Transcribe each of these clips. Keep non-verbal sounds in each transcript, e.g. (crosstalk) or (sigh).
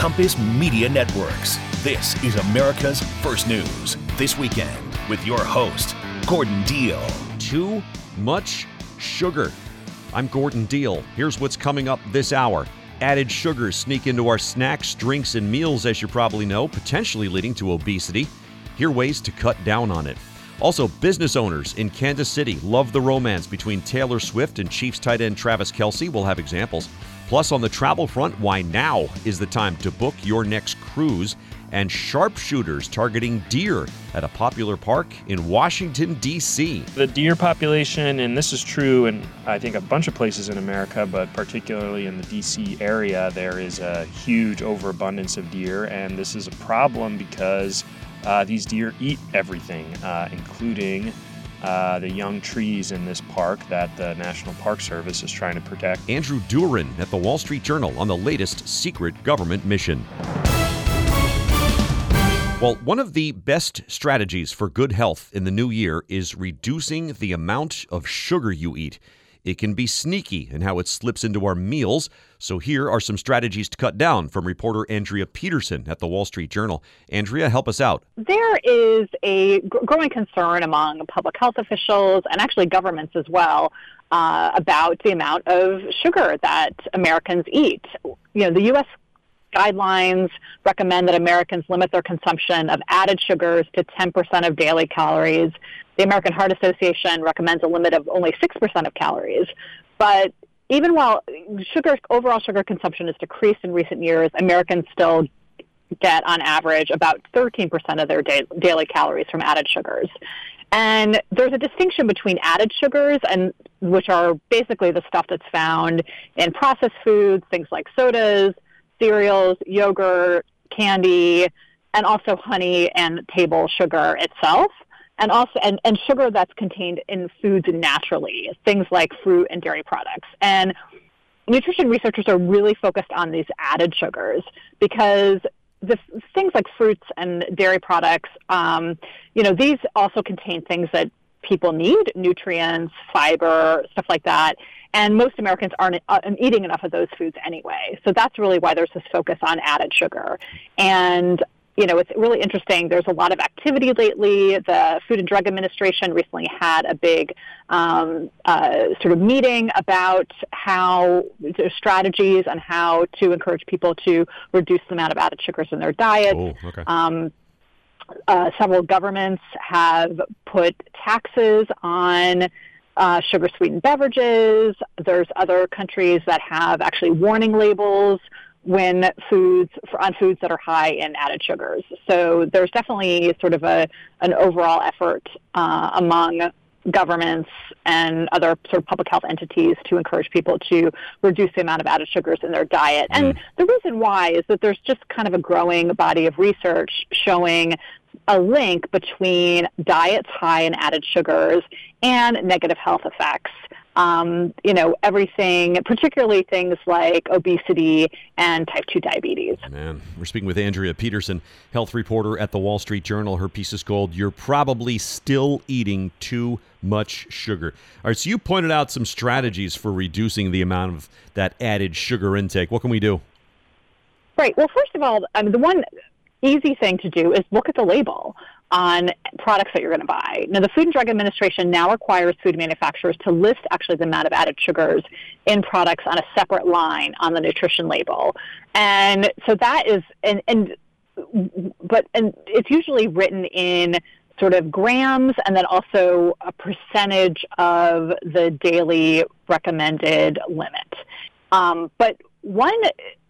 Compass Media Networks. This is America's First News. This weekend with your host, Gordon Deal. Too much sugar. I'm Gordon Deal. Here's what's coming up this hour. Added sugars sneak into our snacks, drinks, and meals, as you probably know, potentially leading to obesity. Here ways to cut down on it. Also, business owners in Kansas City love the romance between Taylor Swift and Chiefs tight end Travis Kelce. We'll have examples. Plus, on the travel front, why now is the time to book your next cruise. And sharpshooters targeting deer at a popular park in Washington, D.C. The deer population, and this is true in I think a bunch of places in America, but particularly in the D.C. area, there is a huge overabundance of deer. And this is a problem because uh, these deer eat everything, uh, including uh, the young trees in this park that the National Park Service is trying to protect. Andrew Duehren at the Wall Street Journal on the latest secret government mission. Well, one of the best strategies for good health in the new year is reducing the amount of sugar you eat. It can be sneaky in how it slips into our meals. So, here are some strategies to cut down from reporter Andrea Petersen at the Wall Street Journal. Andrea, help us out. There is a growing concern among public health officials and actually governments as well uh, about the amount of sugar that Americans eat. You know, the U.S. guidelines recommend that Americans limit their consumption of added sugars to 10% of daily calories. The American Heart Association recommends a limit of only 6% of calories. But even while sugar, overall sugar consumption has decreased in recent years, Americans still get on average about 13% of their da- daily calories from added sugars. And there's a distinction between added sugars and which are basically the stuff that's found in processed foods, things like sodas, cereals, yogurt, candy, and also honey and table sugar itself and also and, and sugar that's contained in foods naturally, things like fruit and dairy products. And nutrition researchers are really focused on these added sugars because the things like fruits and dairy products, um, you know, these also contain things that people need, nutrients, fiber, stuff like that. And most Americans aren't uh, eating enough of those foods anyway. So that's really why there's this focus on added sugar. And you know, it's really interesting. There's a lot of activity lately. The Food and Drug Administration recently had a big um, uh, sort of meeting about how their strategies on how to encourage people to reduce the amount of added sugars in their diet. Oh, okay. Um, uh, several governments have put taxes on uh, sugar sweetened beverages. There's other countries that have actually warning labels when foods on foods that are high in added sugars. So there's definitely sort of a an overall effort uh, among governments and other sort of public health entities to encourage people to reduce the amount of added sugars in their diet. Mm. And the reason why is that there's just kind of a growing body of research showing a link between diets high in added sugars and negative health effects um, you know, everything, particularly things like obesity and type 2 diabetes. Man, we're speaking with Andrea Petersen, health reporter at the Wall Street Journal. Her piece is called You're Probably Still Eating Too Much Sugar. All right, so you pointed out some strategies for reducing the amount of that added sugar intake. What can we do? Right. Well, first of all, the one easy thing to do is look at the label on products that you're going to buy. Now, the Food and Drug Administration now requires food manufacturers to list actually the amount of added sugars in products on a separate line on the nutrition label. And so that is, and, and but, and it's usually written in sort of grams and then also a percentage of the daily recommended limit. Um, but one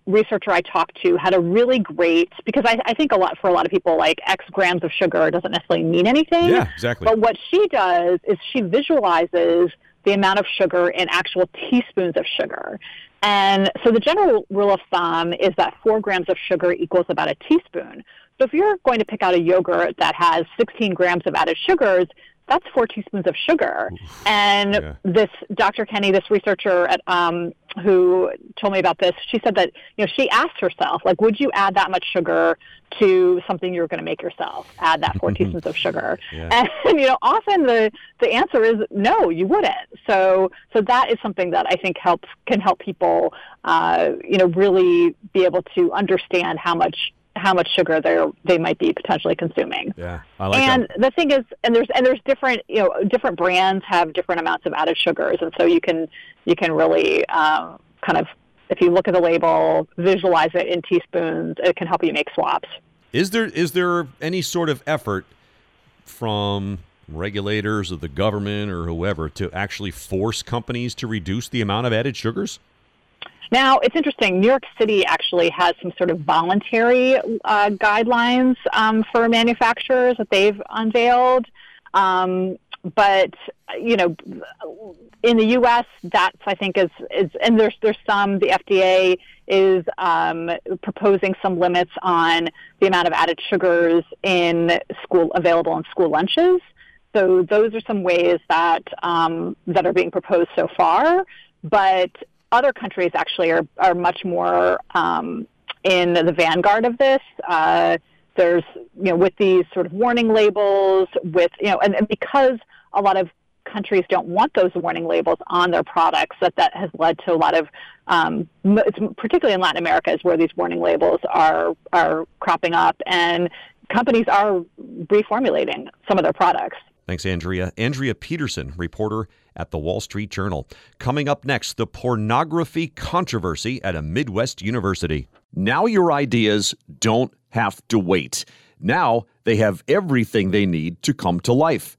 researcher I talked to had a really great because I, I, think a lot for a lot of people like X grams of sugar doesn't necessarily mean anything. Yeah, exactly. But what she does is she visualizes the amount of sugar in actual teaspoons of sugar. And so the general rule of thumb is that four grams of sugar equals about a teaspoon. So if you're going to pick out a yogurt that has 16 grams of added sugars, that's four teaspoons of sugar. And Yeah. this Dr. Kenny, this researcher at um, who told me about this, she said that you know she asked herself, like, would you add that much sugar to something you were going to make yourself? Add that four (laughs) teaspoons of sugar, Yeah. (laughs) and you know, often the the answer is no, you wouldn't. So so that is something that I think helps can help people, uh, you know, really be able to understand how much how much sugar they they might be potentially consuming. Yeah, I like and that. the thing is, and there's and there's different you know different brands have different amounts of added sugars, and so you can you can really um, kind of if you look at the label, visualize it in teaspoons, it can help you make swaps. Is there is there any sort of effort from regulators or the government or whoever to actually force companies to reduce the amount of added sugars? Now, it's interesting. New York City actually has some sort of voluntary uh, guidelines um, for manufacturers that they've unveiled. Um, but you know, in the U.S., that's I think is is and there's there's some the FDA is um, proposing some limits on the amount of added sugars in school available in school lunches. So those are some ways that um, that are being proposed so far. But other countries actually are, are much more um, in the vanguard of this. Uh, there's, you know, with these sort of warning labels, with, you know, and, and because a lot of countries don't want those warning labels on their products, that that has led to a lot of, um, particularly in Latin America, is where these warning labels are are cropping up, and companies are reformulating some of their products. Thanks, Andrea. Andrea Petersen, reporter at the Wall Street Journal. Coming up next, the pornography controversy at a Midwest university. Now your ideas don't have to wait. Now they have everything they need to come to life.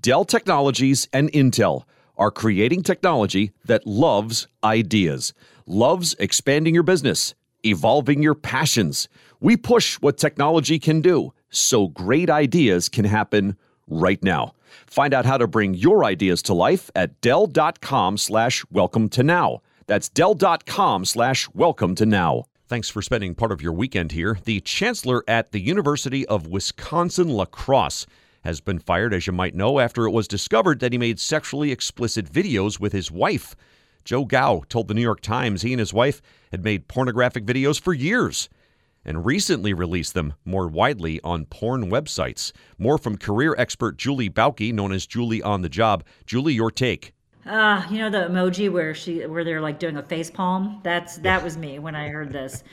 Dell Technologies and Intel are creating technology that loves ideas, loves expanding your business, evolving your passions. We push what technology can do so great ideas can happen right now. Find out how to bring your ideas to life at Dell.com slash welcome to now. That's Dell.com slash welcome to now. Thanks for spending part of your weekend here. The chancellor at the University of Wisconsin La Crosse has been fired, as you might know, after it was discovered that he made sexually explicit videos with his wife. Joe Gow told the New York Times he and his wife had made pornographic videos for years and recently released them more widely on porn websites. More from career expert Julie Bauke, known as Julie on the Job. Julie, your take. Ah, you know the emoji where she where they're like doing a face palm. That's that was me when I heard this.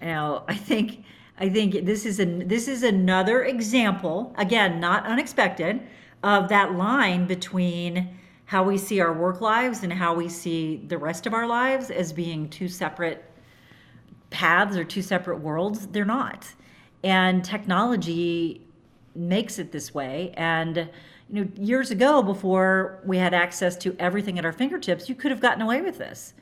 You know, I think I think this is a this is another example, again, not unexpected, of that line between how we see our work lives and how we see the rest of our lives as being two separate paths or two separate worlds. They're not. And technology makes it this way. And you know, years ago, before we had access to everything at our fingertips, you could have gotten away with this.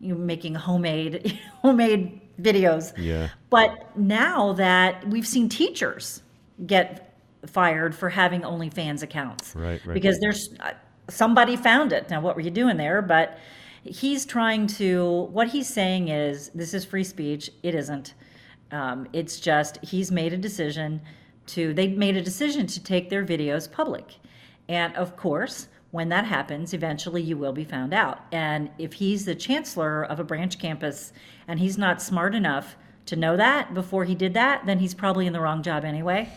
You know, making homemade (laughs) homemade videos. Yeah. But now that we've seen teachers get fired for having OnlyFans accounts, Right, right. Because there's uh, somebody found it. Now, what were you doing there? But he's trying to. What he's saying is, this is free speech. It isn't. Um, it's just he's made a decision to. They made a decision to take their videos public, and of course. When that happens, eventually you will be found out. And if he's the chancellor of a branch campus and he's not smart enough to know that before he did that, then he's probably in the wrong job anyway.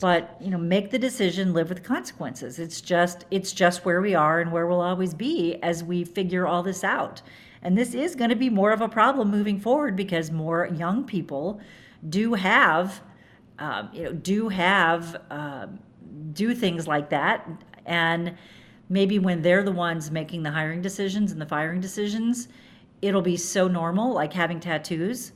But you know, make the decision, live with the consequences. It's just it's just where we are and where we'll always be as we figure all this out. And this is going to be more of a problem moving forward because more young people do have, um, you know, do have um, do things like that, and maybe when they're the ones making the hiring decisions and the firing decisions, it'll be so normal, like having tattoos,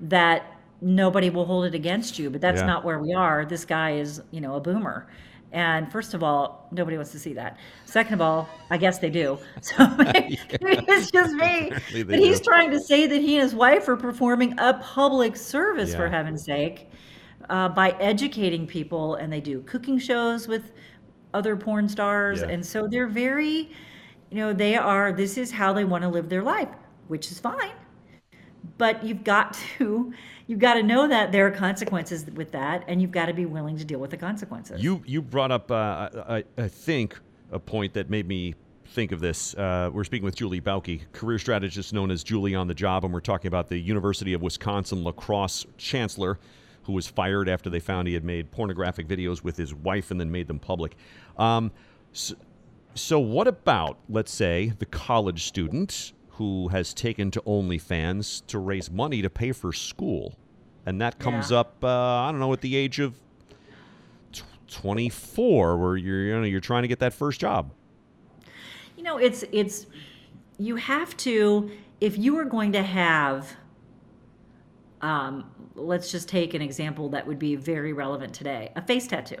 that nobody will hold it against you. But that's Yeah. not where we are. This guy is, you know, a boomer. And first of all, nobody wants to see that. Second of all, I guess they do. (laughs) So (laughs) it's just me. But he's do. trying to say that he and his wife are performing a public service, for heaven's sake, uh, by educating people. And they do cooking shows with other porn stars. Yeah. And so they're very, you know, they are, this is how they want to live their life, which is fine. but you've got (laughs) to you've got to know that there are consequences with that, and you've got to be willing to deal with the consequences. You you brought up, uh, I, I think, a point that made me think of this. Uh, we're speaking with Julie Bauke, career strategist known as Julie on the job, and we're talking about the University of Wisconsin La Crosse chancellor who was fired after they found he had made pornographic videos with his wife and then made them public. Um, so, so, what about, let's say, the college student who has taken to OnlyFans to raise money to pay for school? And that comes Yeah. up, uh, I don't know, at the age of tw- 24, where you're, you know, you're trying to get that first job. You know, it's it's you have to if you are going to have um, let's just take an example that would be very relevant today a face tattoo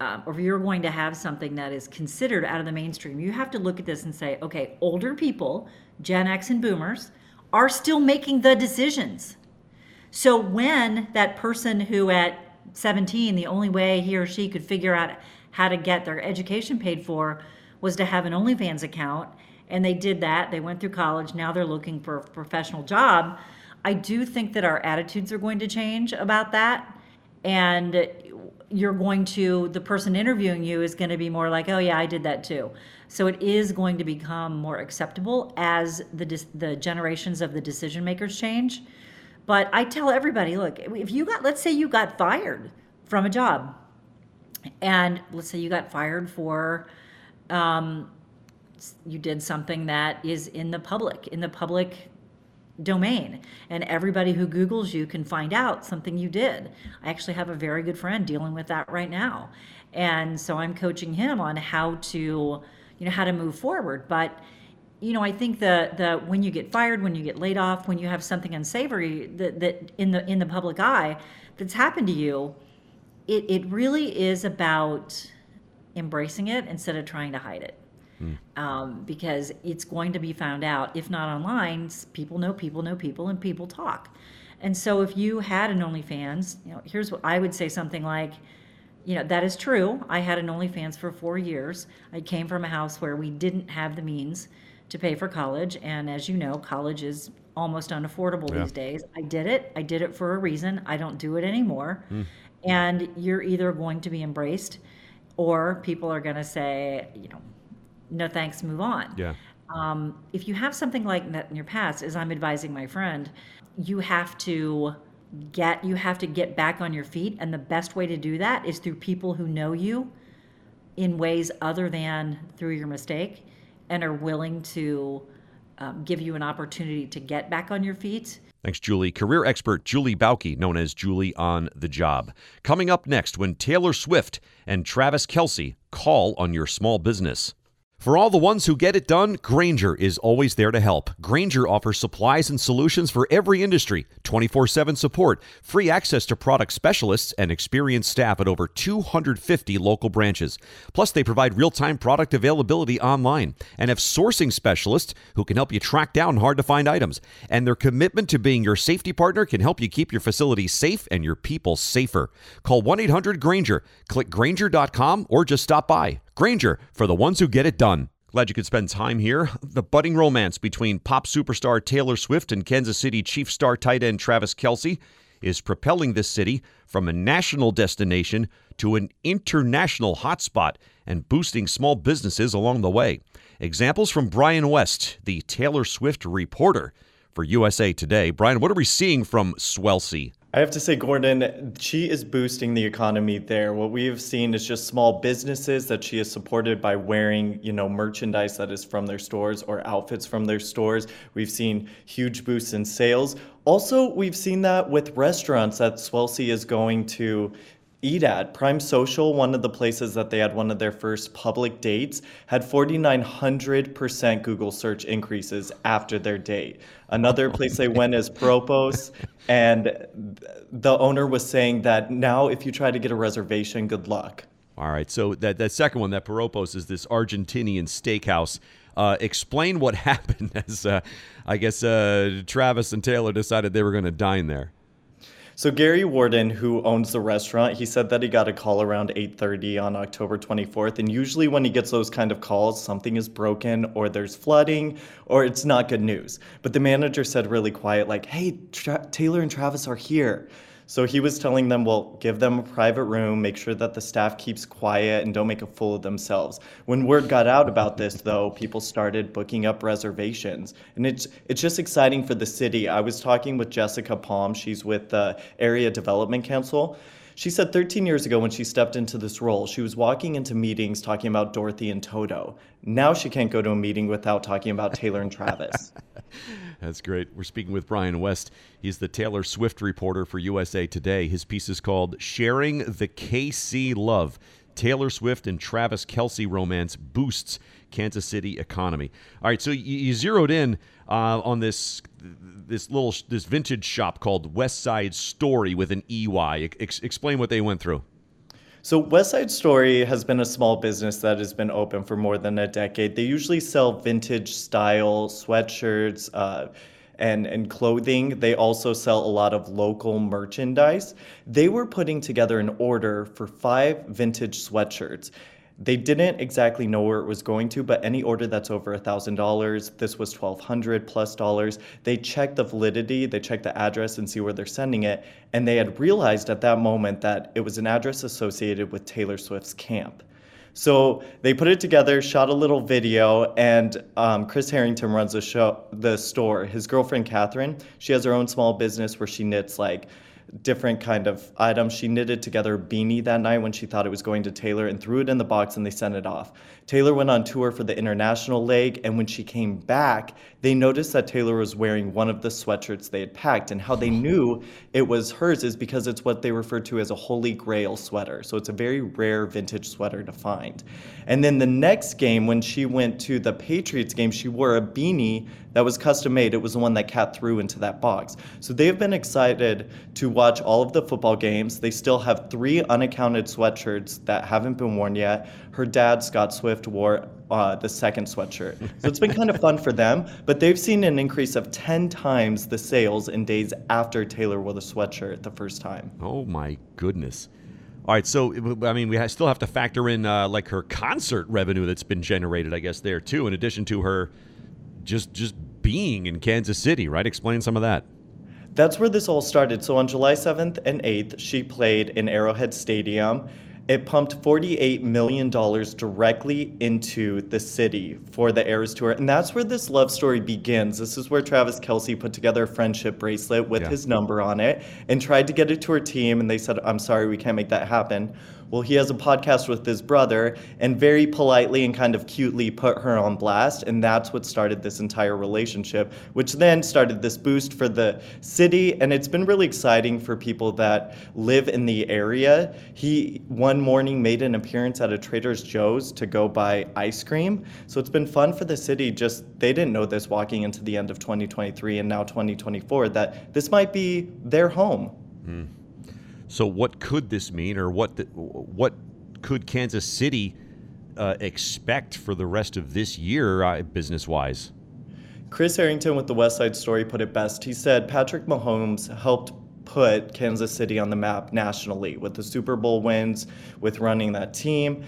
um, or if you're going to have something that is considered out of the mainstream you have to look at this and say okay older people gen x and boomers are still making the decisions so when that person who at 17, the only way he or she could figure out how to get their education paid for was to have an OnlyFans account, and they did that, they went through college, now they're looking for a professional job. I do think that our attitudes are going to change about that. And you're going to, the person interviewing you is going to be more like, oh, yeah, I did that too. So it is going to become more acceptable as the, the generations of the decision makers change. But I tell everybody, look, if you got, let's say you got fired from a job, and let's say you got fired for, um, you did something that is in the public, in the public domain, and everybody who Googles you can find out something you did. I actually have a very good friend dealing with that right now, and so I'm coaching him on how to, you know, how to move forward. But you know, I think the the when you get fired, when you get laid off, when you have something unsavory that, that in the in the public eye that's happened to you, it, it really is about embracing it instead of trying to hide it. Um, because it's going to be found out. If not online, people know people know people, and people talk. And so, if you had an OnlyFans, you know, here's what I would say: something like, you know, that is true. I had an OnlyFans for four years. I came from a house where we didn't have the means to pay for college. And as you know, college is almost unaffordable Yeah. these days. I did it. I did it for a reason. I don't do it anymore. And you're either going to be embraced or people are going to say, you know, no thanks, move on Yeah. um, if you have something like that in your past, as I'm advising my friend, you have to get you have to get back on your feet, and the best way to do that is through people who know you in ways other than through your mistake, and are willing to um, give you an opportunity to get back on your feet. Thanks, Julie. Career expert Julie Bauke, known as Julie on the Job. Coming up next, when Taylor Swift and Travis Kelce call on your small business. For all the ones who get it done, Grainger is always there to help. Grainger offers supplies and solutions for every industry, 24 7 support, free access to product specialists, and experienced staff at over 250 local branches. Plus, they provide real time product availability online and have sourcing specialists who can help you track down hard to find items. And their commitment to being your safety partner can help you keep your facility safe and your people safer. Call 1 800 Grainger, click Grainger.com, or just stop by. Grainger, for the ones who get it done. Glad you could spend time here. The budding romance between pop superstar Taylor Swift and Kansas City Chief star tight end Travis Kelce is propelling this city from a national destination to an international hotspot and boosting small businesses along the way. Examples from Brian West, the Taylor Swift reporter for USA Today. Brian, what are we seeing from Swelsey? I have to say, Gordon, she is boosting the economy there. What we have seen is just small businesses that she has supported by wearing, you know, merchandise that is from their stores or outfits from their stores. We've seen huge boosts in sales. Also, we've seen that with restaurants that Swelsey is going to at. Prime Social, one of the places that they had one of their first public dates, had 4,900% Google search increases after their date. Another place they went is Piropos, and the owner was saying that now if you try to get a reservation, good luck. All right, so that, that second one, that Piropos, is this Argentinian steakhouse. Uh, explain what (laughs) happened as uh, I guess uh, Travis and Taylor decided they were going to dine there. So Gary Warden, who owns the restaurant, he said that he got a call around 8:30 on October 24th, and usually when he gets those kind of calls, something is broken or there's flooding or it's not good news. But the manager said really quiet like, "Hey, Tra- Taylor and Travis are here." So he was telling them, well, give them a private room, make sure that the staff keeps quiet and don't make a fool of themselves. When word got out about this, though, people started booking up reservations. And it's, it's just exciting for the city. I was talking with Jessica Palm, she's with the Area Development Council. She said 13 years ago when she stepped into this role, she was walking into meetings talking about Dorothy and Toto. Now she can't go to a meeting without talking about Taylor and Travis. (laughs) That's great. We're speaking with Brian West. He's the Taylor Swift reporter for USA Today. His piece is called Sharing the KC Love. Taylor Swift and Travis Kelce romance boosts Kansas City economy. All right, so you, you zeroed in uh, on this this little this vintage shop called West Side Story with an EY. Ex- explain what they went through. So, West Side Story has been a small business that has been open for more than a decade. They usually sell vintage style sweatshirts uh, and, and clothing. They also sell a lot of local merchandise. They were putting together an order for five vintage sweatshirts. They didn't exactly know where it was going to, but any order that's over $1,000, this was 1200 plus dollars, they check the validity, they check the address and see where they're sending it, and they had realized at that moment that it was an address associated with Taylor Swift's camp. So they put it together, shot a little video, and um, Chris Harrington runs the show, the store. His girlfriend Catherine, she has her own small business where she knits like different kind of items. She knitted together a beanie that night when she thought it was going to Taylor and threw it in the box and they sent it off. Taylor went on tour for the international leg and when she came back, they noticed that Taylor was wearing one of the sweatshirts they had packed and how they knew it was hers is because it's what they refer to as a holy grail sweater. So it's a very rare vintage sweater to find. And then the next game when she went to the Patriots game, she wore a beanie that was custom made. It was the one that Kat threw into that box. So they have been excited to watch all of the football games. They still have three unaccounted sweatshirts that haven't been worn yet. Her dad, Scott Swift, wore uh, the second sweatshirt. So it's been kind of fun for them, but they've seen an increase of 10 times the sales in days after Taylor wore the sweatshirt the first time. Oh my goodness. All right, so I mean, we still have to factor in uh, like her concert revenue that's been generated, I guess, there too, in addition to her just just being in Kansas City, right? Explain some of that. That's where this all started. So on July 7th and 8th, she played in Arrowhead Stadium. It pumped $48 million directly into the city for the Eras Tour. And that's where this love story begins. This is where Travis Kelce put together a friendship bracelet with yeah. his number on it and tried to get it to her team. And they said, I'm sorry, we can't make that happen. Well, he has a podcast with his brother and very politely and kind of cutely put her on blast. And that's what started this entire relationship, which then started this boost for the city. And it's been really exciting for people that live in the area. He one morning made an appearance at a Trader Joe's to go buy ice cream. So it's been fun for the city. Just they didn't know this walking into the end of 2023 and now 2024 that this might be their home. Mm. So, what could this mean, or what the, what could Kansas City uh, expect for the rest of this year, uh, business wise? Chris Harrington with the West Side Story put it best. He said Patrick Mahomes helped put Kansas City on the map nationally with the Super Bowl wins, with running that team.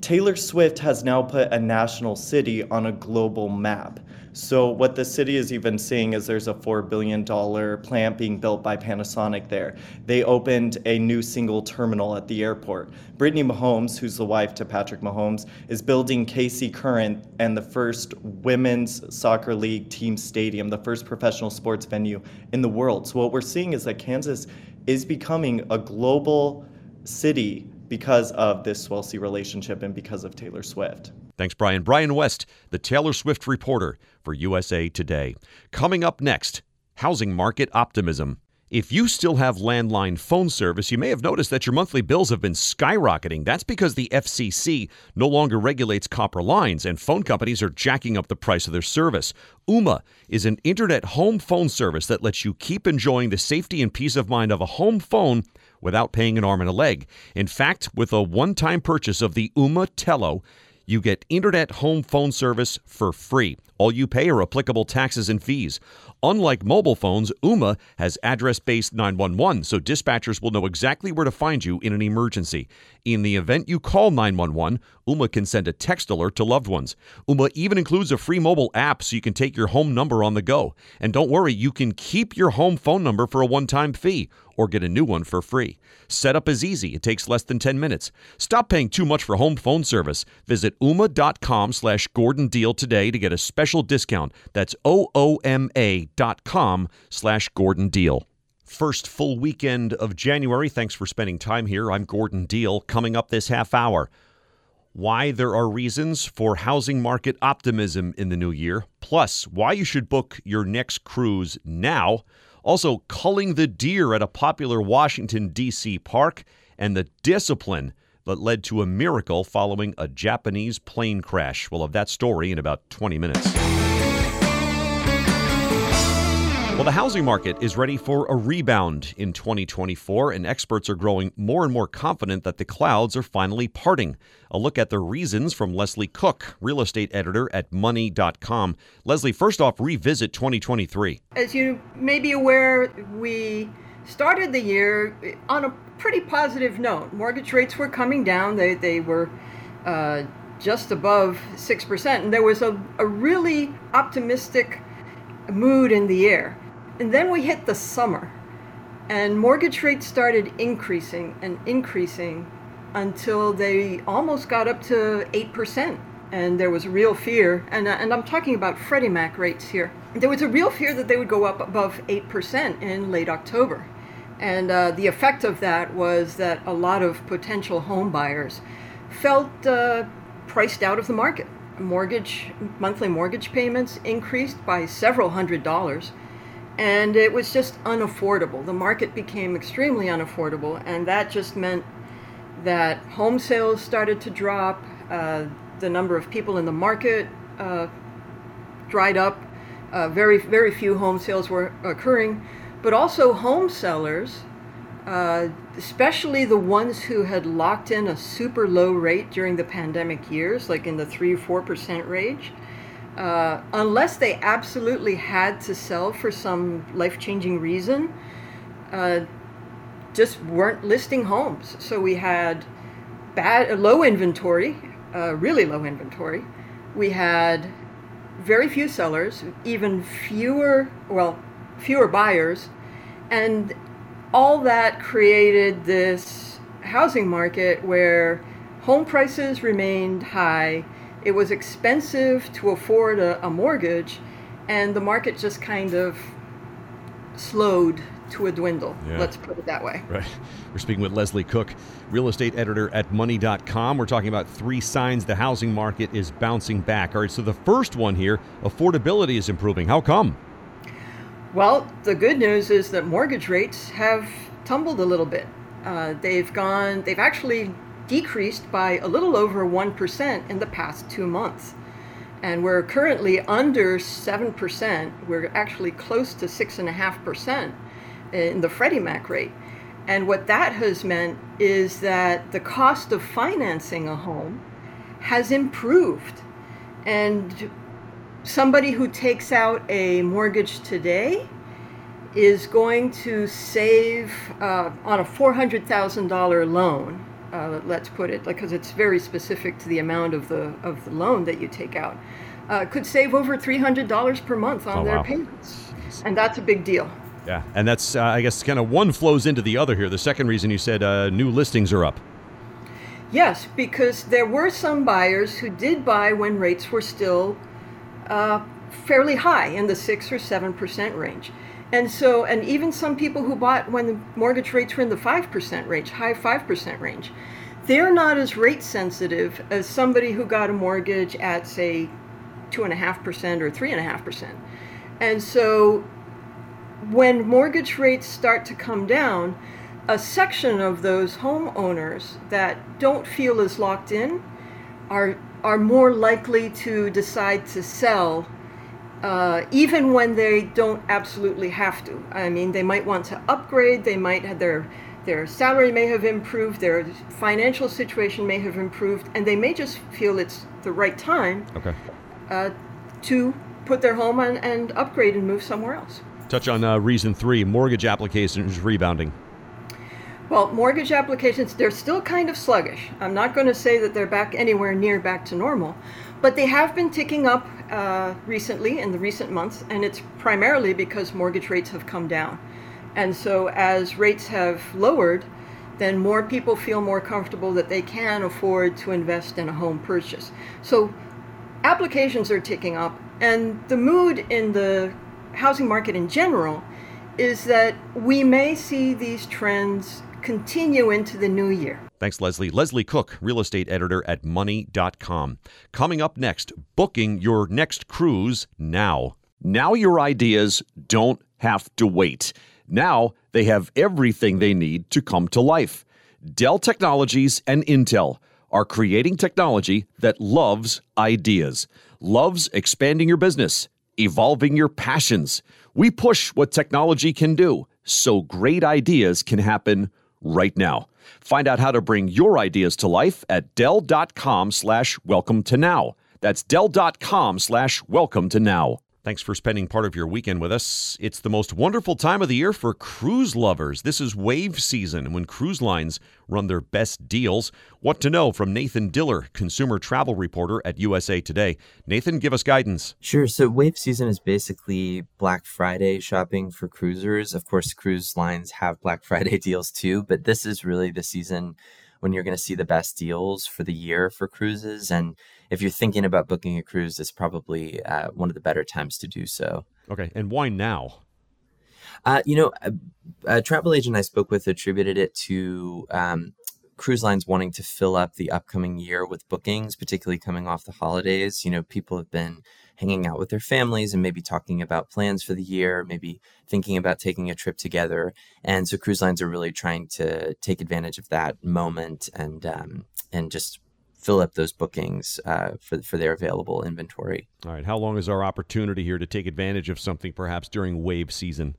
Taylor Swift has now put a national city on a global map. So what the city is even seeing is there's a $4 billion plant being built by Panasonic there. They opened a new single terminal at the airport. Brittany Mahomes, who's the wife to Patrick Mahomes, is building KC Current and the first women's soccer league team stadium, the first professional sports venue in the world. So what we're seeing is that Kansas is becoming a global city because of this Swelsey relationship and because of Taylor Swift. Thanks, Brian. Brian West, the Taylor Swift reporter for USA Today. Coming up next, housing market optimism. If you still have landline phone service, you may have noticed that your monthly bills have been skyrocketing. That's because the FCC no longer regulates copper lines and phone companies are jacking up the price of their service. Ooma is an internet home phone service that lets you keep enjoying the safety and peace of mind of a home phone without paying an arm and a leg. In fact, with a one time purchase of the Ooma Telo, you get internet home phone service for free. All you pay are applicable taxes and fees. Unlike mobile phones, Ooma has address based 911, so dispatchers will know exactly where to find you in an emergency. In the event you call 911, Ooma can send a text alert to loved ones. Ooma even includes a free mobile app so you can take your home number on the go. And don't worry, you can keep your home phone number for a one time fee or get a new one for free. Setup is easy. It takes less than 10 minutes. Stop paying too much for home phone service. Visit ooma.com slash Gordon Deal today to get a special discount. That's O-O-M-A dot com slash Gordon Deal. First full weekend of January. Thanks for spending time here. I'm Gordon Deal. Coming up this half hour, why there are reasons for housing market optimism in the new year, plus why you should book your next cruise now. Also, culling the deer at a popular Washington, D.C. park, and the discipline that led to a miracle following a Japanese plane crash. We'll have that story in about 20 minutes. Well, the housing market is ready for a rebound in 2024, and experts are growing more and more confident that the clouds are finally parting. A look at the reasons from Leslie Cook, real estate editor at Money.com. Leslie, first off, revisit 2023. As you may be aware, we started the year on a pretty positive note. Mortgage rates were coming down, they, they were uh, just above 6%, and there was a, a really optimistic mood in the air. And then we hit the summer, and mortgage rates started increasing and increasing until they almost got up to 8%. And there was real fear, and, uh, and I'm talking about Freddie Mac rates here. There was a real fear that they would go up above 8% in late October. And uh, the effect of that was that a lot of potential home buyers felt uh, priced out of the market. Mortgage, monthly mortgage payments increased by several hundred dollars and it was just unaffordable. The market became extremely unaffordable, and that just meant that home sales started to drop. Uh, the number of people in the market uh, dried up. Uh, very, very few home sales were occurring, but also home sellers, uh, especially the ones who had locked in a super low rate during the pandemic years, like in the three, four percent range uh, unless they absolutely had to sell for some life changing reason, uh, just weren't listing homes. So we had bad, low inventory, uh, really low inventory. We had very few sellers, even fewer, well, fewer buyers, and all that created this housing market where home prices remained high it was expensive to afford a, a mortgage, and the market just kind of slowed to a dwindle. Yeah. Let's put it that way. Right. (laughs) We're speaking with Leslie Cook, real estate editor at money.com. We're talking about three signs the housing market is bouncing back. All right, so the first one here affordability is improving. How come? Well, the good news is that mortgage rates have tumbled a little bit. Uh, they've gone, they've actually decreased by a little over 1% in the past two months. And we're currently under 7%. We're actually close to 6.5% in the Freddie Mac rate. And what that has meant is that the cost of financing a home has improved. And somebody who takes out a mortgage today is going to save uh, on a $400,000 loan uh, let's put it, because it's very specific to the amount of the of the loan that you take out, uh, could save over three hundred dollars per month on oh, their wow. payments, and that's a big deal. Yeah, and that's uh, I guess kind of one flows into the other here. The second reason you said uh, new listings are up. Yes, because there were some buyers who did buy when rates were still uh, fairly high in the six or seven percent range. And so, and even some people who bought when the mortgage rates were in the 5% range, high 5% range, they're not as rate sensitive as somebody who got a mortgage at, say, 2.5% or 3.5%. And so, when mortgage rates start to come down, a section of those homeowners that don't feel as locked in are, are more likely to decide to sell uh, even when they don't absolutely have to. I mean, they might want to upgrade. They might have their their salary may have improved, their financial situation may have improved, and they may just feel it's the right time okay. uh, to put their home on and upgrade and move somewhere else. Touch on uh, reason three mortgage applications rebounding. Well, mortgage applications, they're still kind of sluggish. I'm not going to say that they're back anywhere near back to normal, but they have been ticking up uh, recently in the recent months, and it's primarily because mortgage rates have come down. And so, as rates have lowered, then more people feel more comfortable that they can afford to invest in a home purchase. So, applications are ticking up, and the mood in the housing market in general is that we may see these trends continue into the new year. Thanks, Leslie. Leslie Cook, real estate editor at money.com. Coming up next, booking your next cruise now. Now your ideas don't have to wait. Now they have everything they need to come to life. Dell Technologies and Intel are creating technology that loves ideas, loves expanding your business, evolving your passions. We push what technology can do so great ideas can happen right now. Find out how to bring your ideas to life at Dell.com slash welcome to now. That's Dell.com slash welcome to now. Thanks for spending part of your weekend with us. It's the most wonderful time of the year for cruise lovers. This is wave season when cruise lines run their best deals. What to know from Nathan Diller, consumer travel reporter at USA Today. Nathan, give us guidance. Sure. So, wave season is basically Black Friday shopping for cruisers. Of course, cruise lines have Black (laughs) Friday deals too, but this is really the season when you're going to see the best deals for the year for cruises. And if you're thinking about booking a cruise, it's probably uh, one of the better times to do so. Okay. And why now? Uh, you know, a, a, travel agent I spoke with attributed it to um, cruise lines wanting to fill up the upcoming year with bookings, particularly coming off the holidays. You know, people have been hanging out with their families and maybe talking about plans for the year, maybe thinking about taking a trip together. And so cruise lines are really trying to take advantage of that moment and um, and just fill up those bookings uh, for for their available inventory. All right, how long is our opportunity here to take advantage of something perhaps during wave season?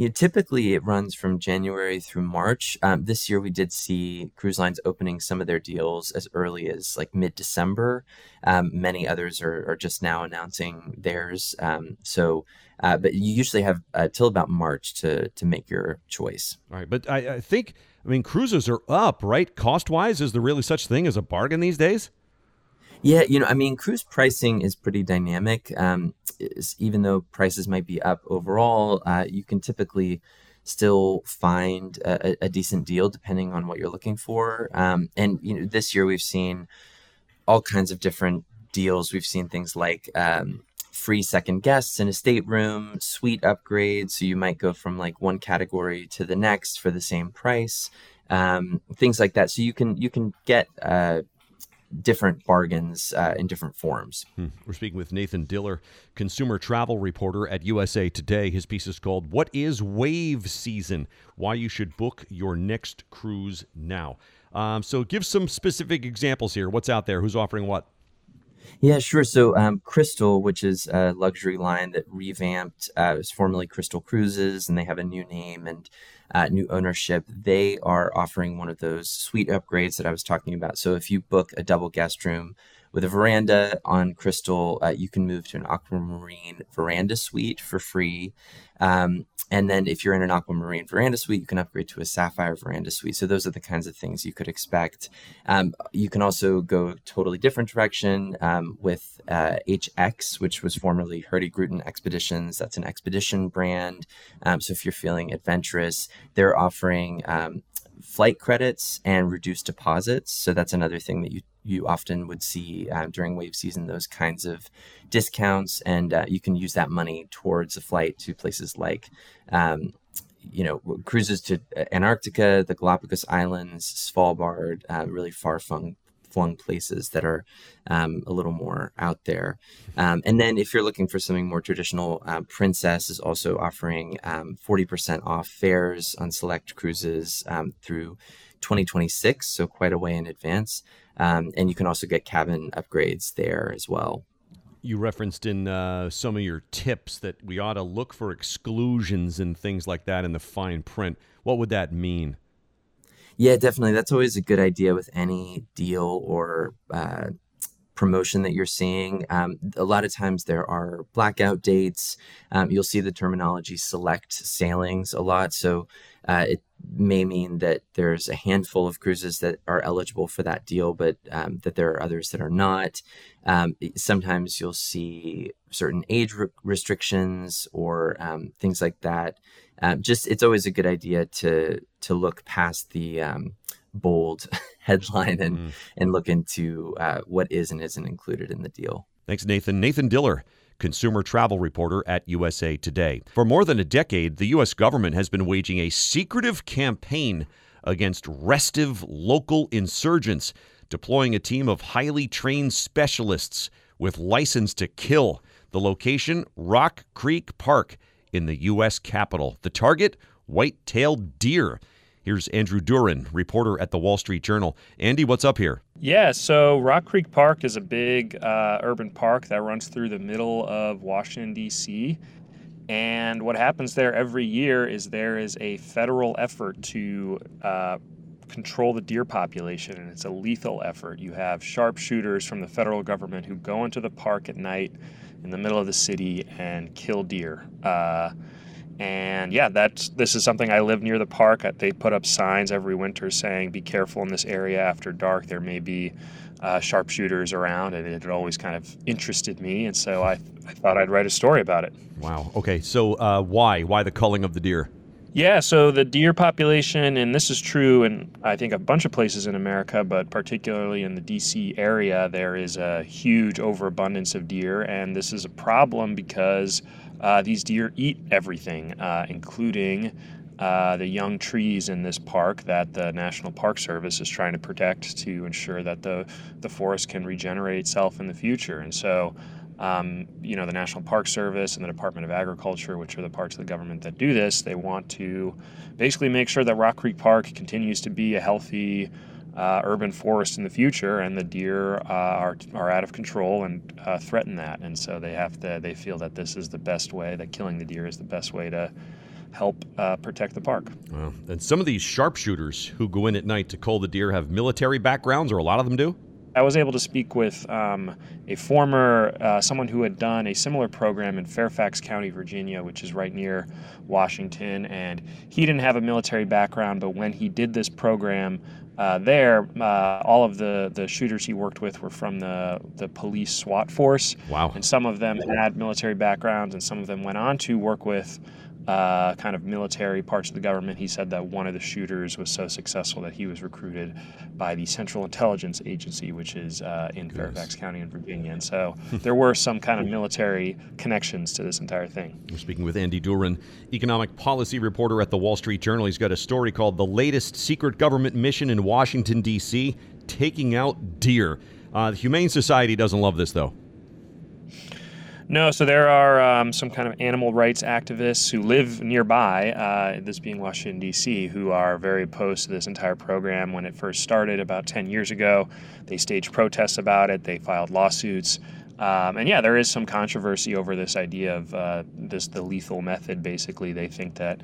You know, typically, it runs from January through March. Um, this year, we did see cruise lines opening some of their deals as early as like mid December. Um, many others are, are, just now announcing theirs. Um, so, uh, but you usually have uh, till about March to to make your choice. All right, but I, I think I mean cruises are up, right? Cost wise, is there really such thing as a bargain these days? Yeah, you know, I mean, cruise pricing is pretty dynamic. Um, even though prices might be up overall, uh, you can typically still find a, a, decent deal depending on what you're looking for. Um, and you know, this year we've seen all kinds of different deals. We've seen things like um, free second guests in a stateroom, suite upgrades. So you might go from like one category to the next for the same price. Um, things like that. So you can you can get uh, different bargains uh, in different forms. Hmm. We're speaking with Nathan Diller, consumer travel reporter at USA Today. His piece is called What is Wave Season? Why You Should Book Your Next Cruise Now. Um, so give some specific examples here. What's out there? Who's offering what? Yeah, sure. So, um, Crystal, which is a luxury line that revamped, uh, was formerly Crystal Cruises, and they have a new name and uh, new ownership. They are offering one of those suite upgrades that I was talking about. So, if you book a double guest room with a veranda on Crystal, uh, you can move to an aquamarine veranda suite for free. Um, and then if you're in an aquamarine veranda suite, you can upgrade to a sapphire veranda suite. So those are the kinds of things you could expect. Um, you can also go totally different direction um, with uh, HX, which was formerly Hurtigruten Expeditions. That's an expedition brand. Um, so if you're feeling adventurous, they're offering um, flight credits and reduced deposits. So that's another thing that you you often would see uh, during wave season those kinds of discounts, and uh, you can use that money towards a flight to places like. Um, you know, cruises to Antarctica, the Galapagos Islands, Svalbard, uh, really far flung flung places that are um, a little more out there. Um, and then if you're looking for something more traditional, uh, Princess is also offering um, 40% off fares on select cruises um, through 2026, so quite a way in advance. Um, and you can also get cabin upgrades there as well. You referenced in uh, some of your tips that we ought to look for exclusions and things like that in the fine print. What would that mean? Yeah, definitely. That's always a good idea with any deal or uh, promotion that you're seeing. Um, a lot of times there are blackout dates. Um, you'll see the terminology select sailings a lot. So uh, it may mean that there's a handful of cruises that are eligible for that deal, but um, that there are others that are not. Um, sometimes you'll see certain age re- restrictions or um, things like that. Um, just it's always a good idea to to look past the um, bold (laughs) headline and mm. and look into uh, what is and isn't included in the deal. Thanks, Nathan. Nathan Diller consumer travel reporter at USA Today. For more than a decade, the U.S. government has been waging a secretive campaign against restive local insurgents, deploying a team of highly trained specialists with license to kill. The location, Rock Creek Park in the U.S. Capital. The target, white tailed deer. Here's Andrew Duehren, reporter at the Wall Street Journal. Andy, what's up here? Yeah, so Rock Creek Park is a big uh, urban park that runs through the middle of Washington, D.C. And what happens there every year is there is a federal effort to uh, control the deer population, and it's a lethal effort. You have sharpshooters from the federal government who go into the park at night in the middle of the city and kill deer. Uh, and yeah, that's this is something I live near the park. They put up signs every winter saying, "Be careful in this area after dark. There may be uh, sharpshooters around," and it always kind of interested me, and so I, I thought I'd write a story about it. Wow. Okay. So uh, why why the culling of the deer? Yeah, so the deer population, and this is true in I think a bunch of places in America, but particularly in the DC area, there is a huge overabundance of deer, and this is a problem because uh, these deer eat everything, uh, including uh, the young trees in this park that the National Park Service is trying to protect to ensure that the, the forest can regenerate itself in the future. And so, um, you know, the National Park Service and the Department of Agriculture, which are the parts of the government that do this, they want to basically make sure that Rock Creek Park continues to be a healthy, uh, urban forest in the future, and the deer uh, are, are out of control and uh, threaten that. And so they have to they feel that this is the best way that killing the deer is the best way to help uh, protect the park. Well, and some of these sharpshooters who go in at night to cull the deer have military backgrounds, or a lot of them do. I was able to speak with um, a former, uh, someone who had done a similar program in Fairfax County, Virginia, which is right near Washington. And he didn't have a military background, but when he did this program uh, there, uh, all of the, the shooters he worked with were from the, the police SWAT force. Wow. And some of them had military backgrounds, and some of them went on to work with uh, kind of military parts of the government. He said that one of the shooters was so successful that he was recruited by the Central Intelligence Agency, which is uh, in Fairfax County in Virginia. And so there were some kind of military connections to this entire thing. We're speaking with Andy Duehren, economic policy reporter at the Wall Street Journal. He's got a story called The Latest Secret Government Mission in Washington, D.C., Taking Out Deer. Uh, the Humane Society doesn't love this, though. No, so there are um, some kind of animal rights activists who live nearby, uh, this being Washington, D.C., who are very opposed to this entire program. When it first started about 10 years ago, they staged protests about it, they filed lawsuits. Um, and yeah, there is some controversy over this idea of uh, this the lethal method. Basically, they think that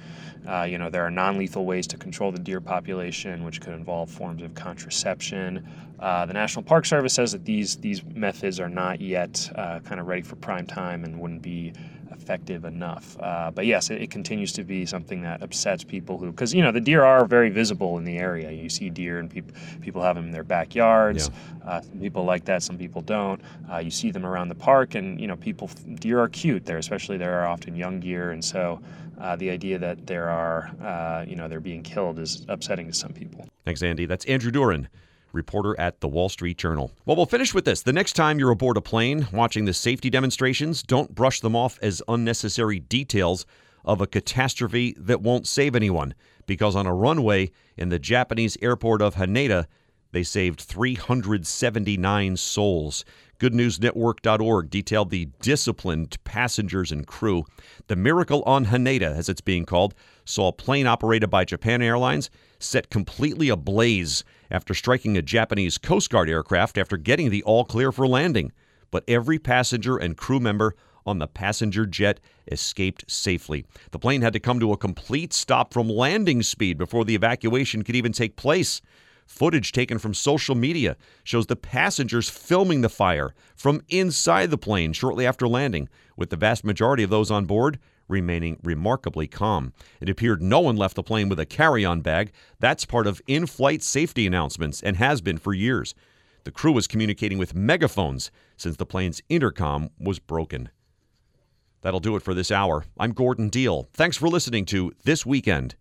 uh, you know there are non-lethal ways to control the deer population, which could involve forms of contraception. Uh, the National Park Service says that these these methods are not yet uh, kind of ready for prime time and wouldn't be effective enough. Uh, but yes, it, it, continues to be something that upsets people who, because you know the deer are very visible in the area. You see deer and people people have them in their backyards. Yeah. Uh, some people like that, some people don't. Uh, you see them around the park, and you know people deer are cute there, especially there are often young deer, and so. Uh, the idea that there are, uh, you know, they're being killed is upsetting to some people. Thanks, Andy. That's Andrew Duehren reporter at the Wall Street Journal. Well, we'll finish with this. The next time you're aboard a plane watching the safety demonstrations, don't brush them off as unnecessary details of a catastrophe that won't save anyone. Because on a runway in the Japanese airport of Haneda, they saved 379 souls. GoodNewsNetwork.org detailed the disciplined passengers and crew. The miracle on Haneda, as it's being called, saw a plane operated by Japan Airlines set completely ablaze after striking a Japanese Coast Guard aircraft after getting the all clear for landing. But every passenger and crew member on the passenger jet escaped safely. The plane had to come to a complete stop from landing speed before the evacuation could even take place. Footage taken from social media shows the passengers filming the fire from inside the plane shortly after landing, with the vast majority of those on board remaining remarkably calm. It appeared no one left the plane with a carry on bag. That's part of in flight safety announcements and has been for years. The crew was communicating with megaphones since the plane's intercom was broken. That'll do it for this hour. I'm Gordon Deal. Thanks for listening to This Weekend